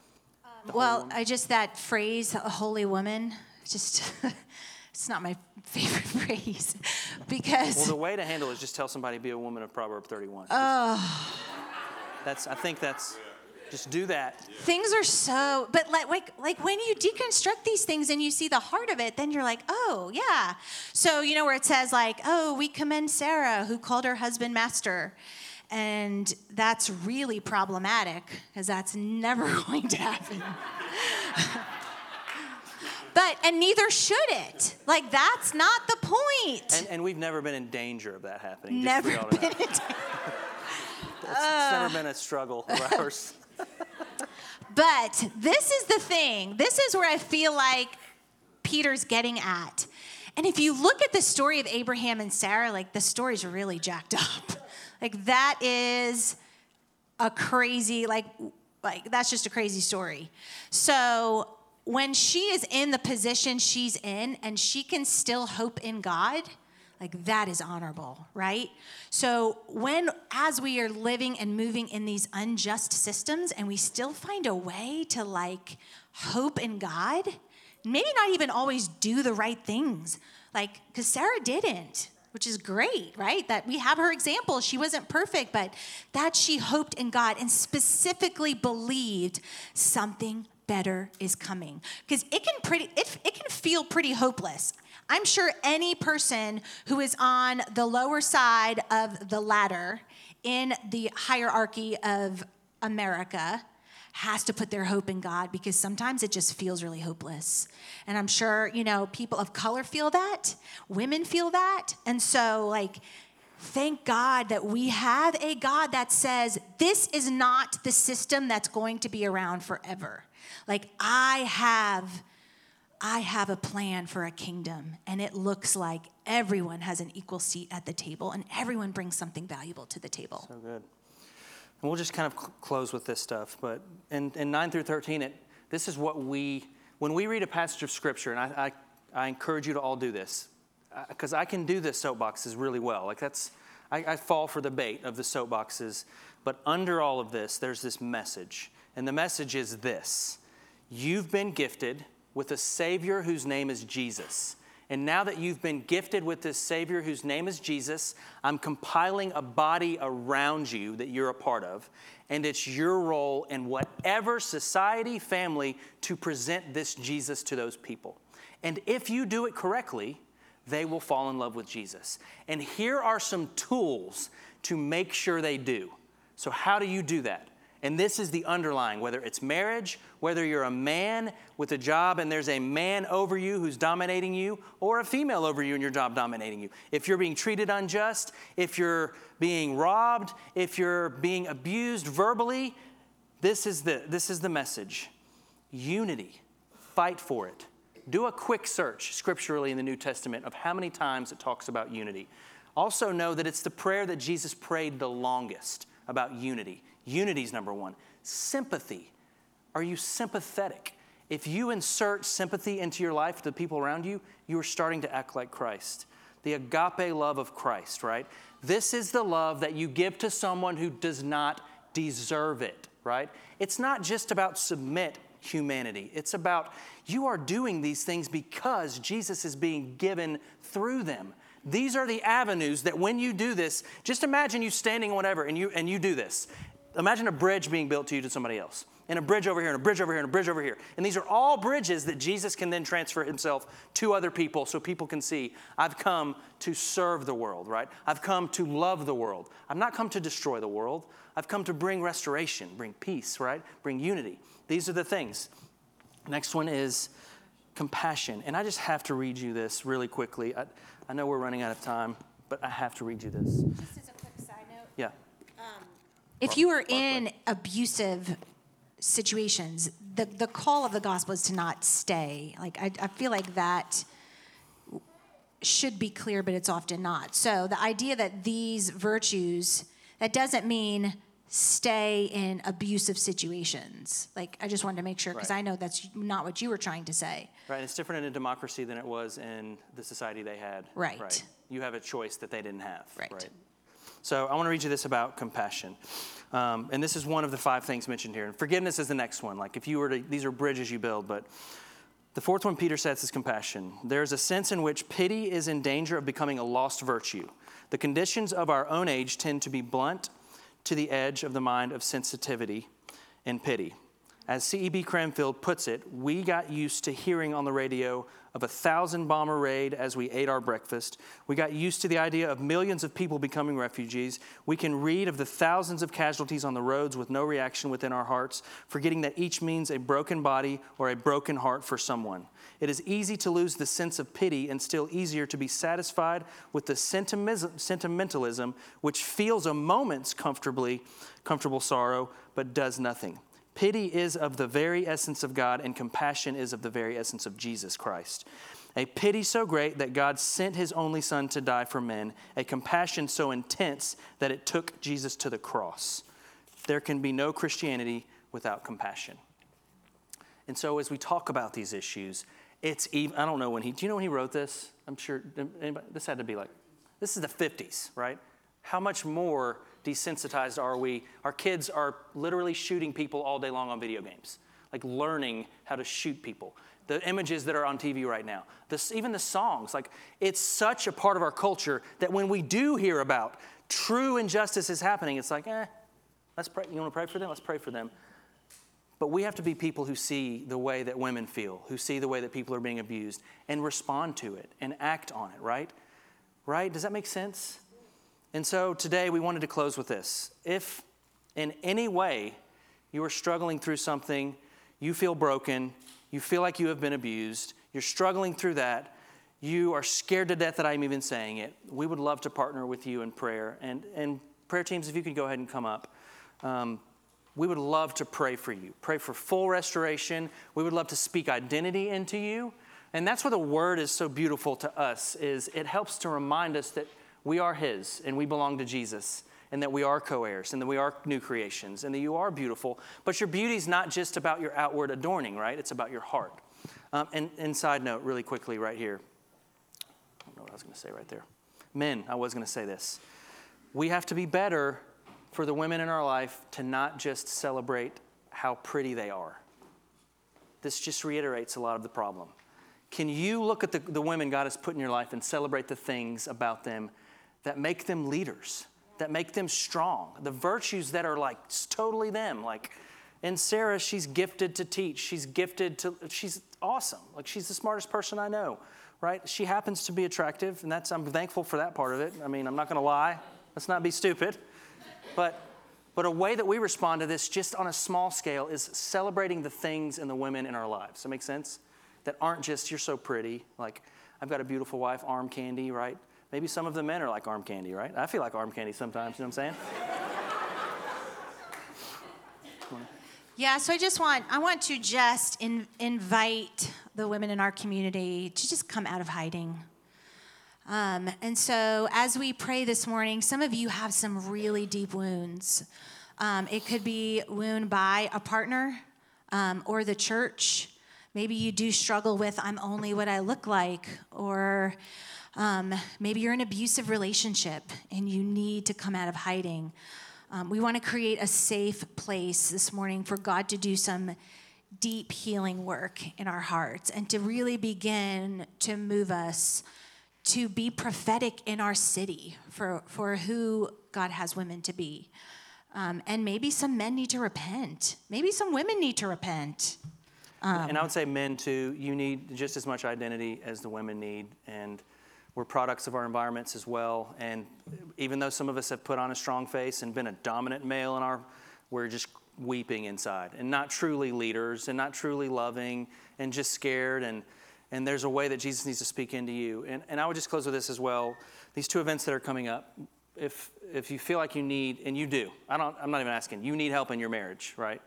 Um, well, I just that phrase, a holy woman, just it's not my favorite phrase because Well, the way to handle it is just tell somebody be a woman of Proverb 31. Oh. That's, I think that's, just do that. things are so but like, like like when you deconstruct these things and you see the heart of it then you're like oh yeah so you know where it says like oh we commend sarah who called her husband master and that's really problematic because that's never going to happen but and neither should it like that's not the point And, and we've never been in danger of that happening. never for y'all to been It's, it's never been a struggle of ours. But this is the thing. This is where I feel like Peter's getting at. And if you look at the story of Abraham and Sarah, like the story's really jacked up. Like that is a crazy, like, like that's just a crazy story. So when she is in the position she's in and she can still hope in God, like that is honorable, right? So when as we are living and moving in these unjust systems and we still find a way to like hope in God, maybe not even always do the right things. Like cuz Sarah didn't, which is great, right? That we have her example. She wasn't perfect, but that she hoped in God and specifically believed something better is coming. Because it can pretty it, it can feel pretty hopeless. I'm sure any person who is on the lower side of the ladder in the hierarchy of America has to put their hope in God because sometimes it just feels really hopeless. And I'm sure, you know, people of color feel that, women feel that. And so, like, thank God that we have a God that says, this is not the system that's going to be around forever. Like, I have. I have a plan for a kingdom, and it looks like everyone has an equal seat at the table, and everyone brings something valuable to the table. So good. And we'll just kind of cl- close with this stuff. But in, in 9 through 13, it, this is what we, when we read a passage of Scripture, and I, I, I encourage you to all do this, uh, because I can do the soapboxes really well. Like that's, I, I fall for the bait of the soapboxes. But under all of this, there's this message. And the message is this You've been gifted with a Savior whose name is Jesus. And now that you've been gifted with this Savior whose name is Jesus, I'm compiling a body around you that you're a part of. And it's your role in whatever society, family, to present this Jesus to those people. And if you do it correctly, they will fall in love with Jesus. And here are some tools to make sure they do. So, how do you do that? And this is the underlying, whether it's marriage, whether you're a man with a job and there's a man over you who's dominating you, or a female over you and your job dominating you. If you're being treated unjust, if you're being robbed, if you're being abused verbally, this is the, this is the message unity. Fight for it. Do a quick search scripturally in the New Testament of how many times it talks about unity. Also, know that it's the prayer that Jesus prayed the longest about unity. Unity is number one. Sympathy. Are you sympathetic? If you insert sympathy into your life, to the people around you, you are starting to act like Christ. The agape love of Christ, right? This is the love that you give to someone who does not deserve it, right? It's not just about submit humanity. It's about you are doing these things because Jesus is being given through them. These are the avenues that when you do this, just imagine you standing whatever and you and you do this imagine a bridge being built to you to somebody else. And a bridge over here, and a bridge over here, and a bridge over here. And these are all bridges that Jesus can then transfer himself to other people so people can see, I've come to serve the world, right? I've come to love the world. I've not come to destroy the world. I've come to bring restoration, bring peace, right? Bring unity. These are the things. Next one is compassion. And I just have to read you this really quickly. I, I know we're running out of time, but I have to read you this. Just as a quick side note, Yeah. If you are in abusive situations, the, the call of the gospel is to not stay. Like, I, I feel like that should be clear, but it's often not. So, the idea that these virtues, that doesn't mean stay in abusive situations. Like, I just wanted to make sure, because Right. I know that's not what you were trying to say. Right, it's different in a democracy than it was in the society they had. Right. You have a choice that they didn't have. Right. So I want to read you this about compassion. Um, and this is one of the five things mentioned here. And forgiveness is the next one. Like if you were to, these are bridges you build, but the fourth one Peter sets is compassion. There's a sense in which pity is in danger of becoming a lost virtue. The conditions of our own age tend to be blunt to the edge of the mind of sensitivity and pity. As C.E.B. Cranfield puts it, we got used to hearing on the radio of a thousand bomber raid as we ate our breakfast. We got used to the idea of millions of people becoming refugees. We can read of the thousands of casualties on the roads with no reaction within our hearts, forgetting that each means a broken body or a broken heart for someone. It is easy to lose the sense of pity and still easier to be satisfied with the sentimentalism which feels a moment's comfortably comfortable sorrow but does nothing. Pity is of the very essence of God, and compassion is of the very essence of Jesus Christ. A pity so great that God sent his only Son to die for men, a compassion so intense that it took Jesus to the cross. There can be no Christianity without compassion. And so, as we talk about these issues, it's even, I don't know when he, do you know when he wrote this? I'm sure, anybody, this had to be like, this is the 50s, right? How much more desensitized are we? Our kids are literally shooting people all day long on video games, like learning how to shoot people. The images that are on TV right now, this, even the songs, like it's such a part of our culture that when we do hear about true injustice is happening, it's like, eh, let's pray. You want to pray for them? Let's pray for them. But we have to be people who see the way that women feel, who see the way that people are being abused, and respond to it and act on it, right? Right? Does that make sense? And so today we wanted to close with this. If in any way you are struggling through something, you feel broken, you feel like you have been abused, you're struggling through that, you are scared to death that I'm even saying it, we would love to partner with you in prayer. And, and prayer teams, if you could go ahead and come up. Um, we would love to pray for you, pray for full restoration. We would love to speak identity into you. And that's where the word is so beautiful to us is it helps to remind us that we are his and we belong to Jesus. and that we are co heirs and that we are new creations and that you are beautiful. But your beauty is not just about your outward adorning, right? It's about your heart. Um, and, and side note, really quickly, right here. I don't know what I was going to say right there. Men, I was going to say this. We have to be better for the women in our life to not just celebrate how pretty they are. This just reiterates a lot of the problem. Can you look at the, the women God has put in your life and celebrate the things about them that make them leaders, that make them strong, the virtues that are like totally them? Like, and Sarah, she's gifted to teach. She's gifted to, she's awesome. Like, she's the smartest person I know, right? She happens to be attractive, and that's, I'm thankful for that part of it. I mean, I'm not gonna lie. Let's not be stupid. But, but a way that we respond to this, just on a small scale, is celebrating the things and the women in our lives. That make sense? That aren't just, you're so pretty. Like, I've got a beautiful wife, arm candy, right? Maybe some of the men are like arm candy, right? I feel like arm candy sometimes, you know what I'm saying? Yeah, so I just want I want to just in, invite the women in our community to just come out of hiding. Um, and so as we pray this morning, some of you have some really deep wounds. Um, it could be wound by a partner um, or the church. Maybe you do struggle with I'm only what I look like, or um, maybe you're in an abusive relationship and you need to come out of hiding. Um, we want to create a safe place this morning for God to do some deep healing work in our hearts and to really begin to move us to be prophetic in our city for, for who God has women to be. Um, and maybe some men need to repent. Maybe some women need to repent. And I um, would say men too, you need just as much identity as the women need. And we're products of our environments as well. And even though some of us have put on a strong face and been a dominant male in our, we're just weeping inside and not truly leaders and not truly loving and just scared. And, and there's a way that Jesus needs to speak into you. And, and I would just close with this as well. These two events that are coming up, if, if you feel like you need, and you do, I don't, I'm not even asking, you need help in your marriage, right?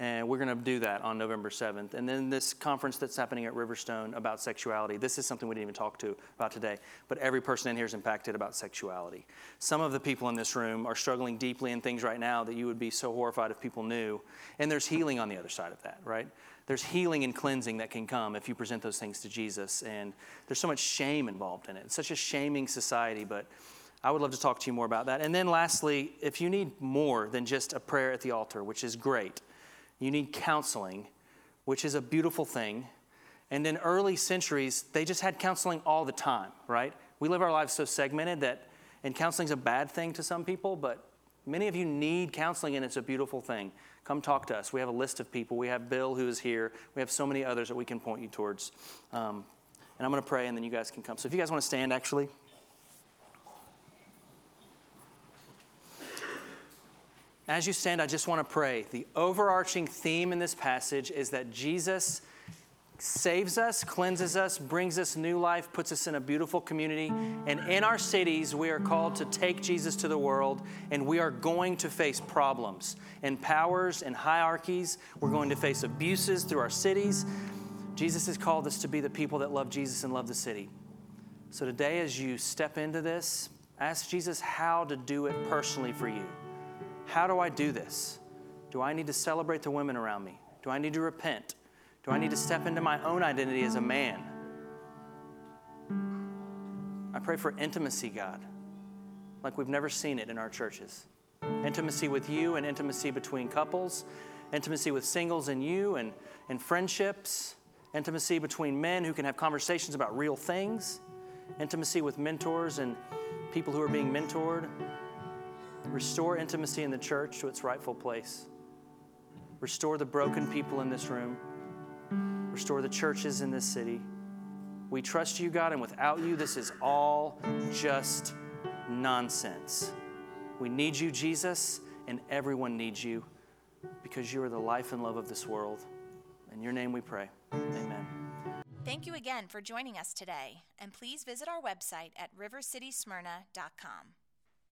And we're going to do that on November 7th. And then this conference that's happening at Riverstone about sexuality. This is something we didn't even talk to about today, but every person in here is impacted about sexuality. Some of the people in this room are struggling deeply in things right now that you would be so horrified if people knew. And there's healing on the other side of that, right? There's healing and cleansing that can come if you present those things to Jesus. And there's so much shame involved in it. It's such a shaming society, but I would love to talk to you more about that. And then lastly, if you need more than just a prayer at the altar, which is great, you need counseling, which is a beautiful thing. And in early centuries, they just had counseling all the time, right? We live our lives so segmented that, and counseling's a bad thing to some people, but many of you need counseling and it's a beautiful thing. Come talk to us. We have a list of people. We have Bill who is here. We have so many others that we can point you towards. Um, and I'm going to pray and then you guys can come. So if you guys want to stand, actually. As you stand, I just want to pray. The overarching theme in this passage is that Jesus saves us, cleanses us, brings us new life, puts us in a beautiful community. And in our cities, we are called to take Jesus to the world, and we are going to face problems and powers and hierarchies. We're going to face abuses through our cities. Jesus has called us to be the people that love Jesus and love the city. So today, as you step into this, ask Jesus how to do it personally for you. How do I do this? Do I need to celebrate the women around me? Do I need to repent? Do I need to step into my own identity as a man? I pray for intimacy, God, like we've never seen it in our churches. Intimacy with you and intimacy between couples, intimacy with singles and you and, and friendships, intimacy between men who can have conversations about real things, intimacy with mentors and people who are being mentored. Restore intimacy in the church to its rightful place. Restore the broken people in this room. Restore the churches in this city. We trust you, God, and without you, this is all just nonsense. We need you, Jesus, and everyone needs you because you are the life and love of this world. In your name we pray. Amen. Thank you again for joining us today, and please visit our website at rivercitysmyrna.com.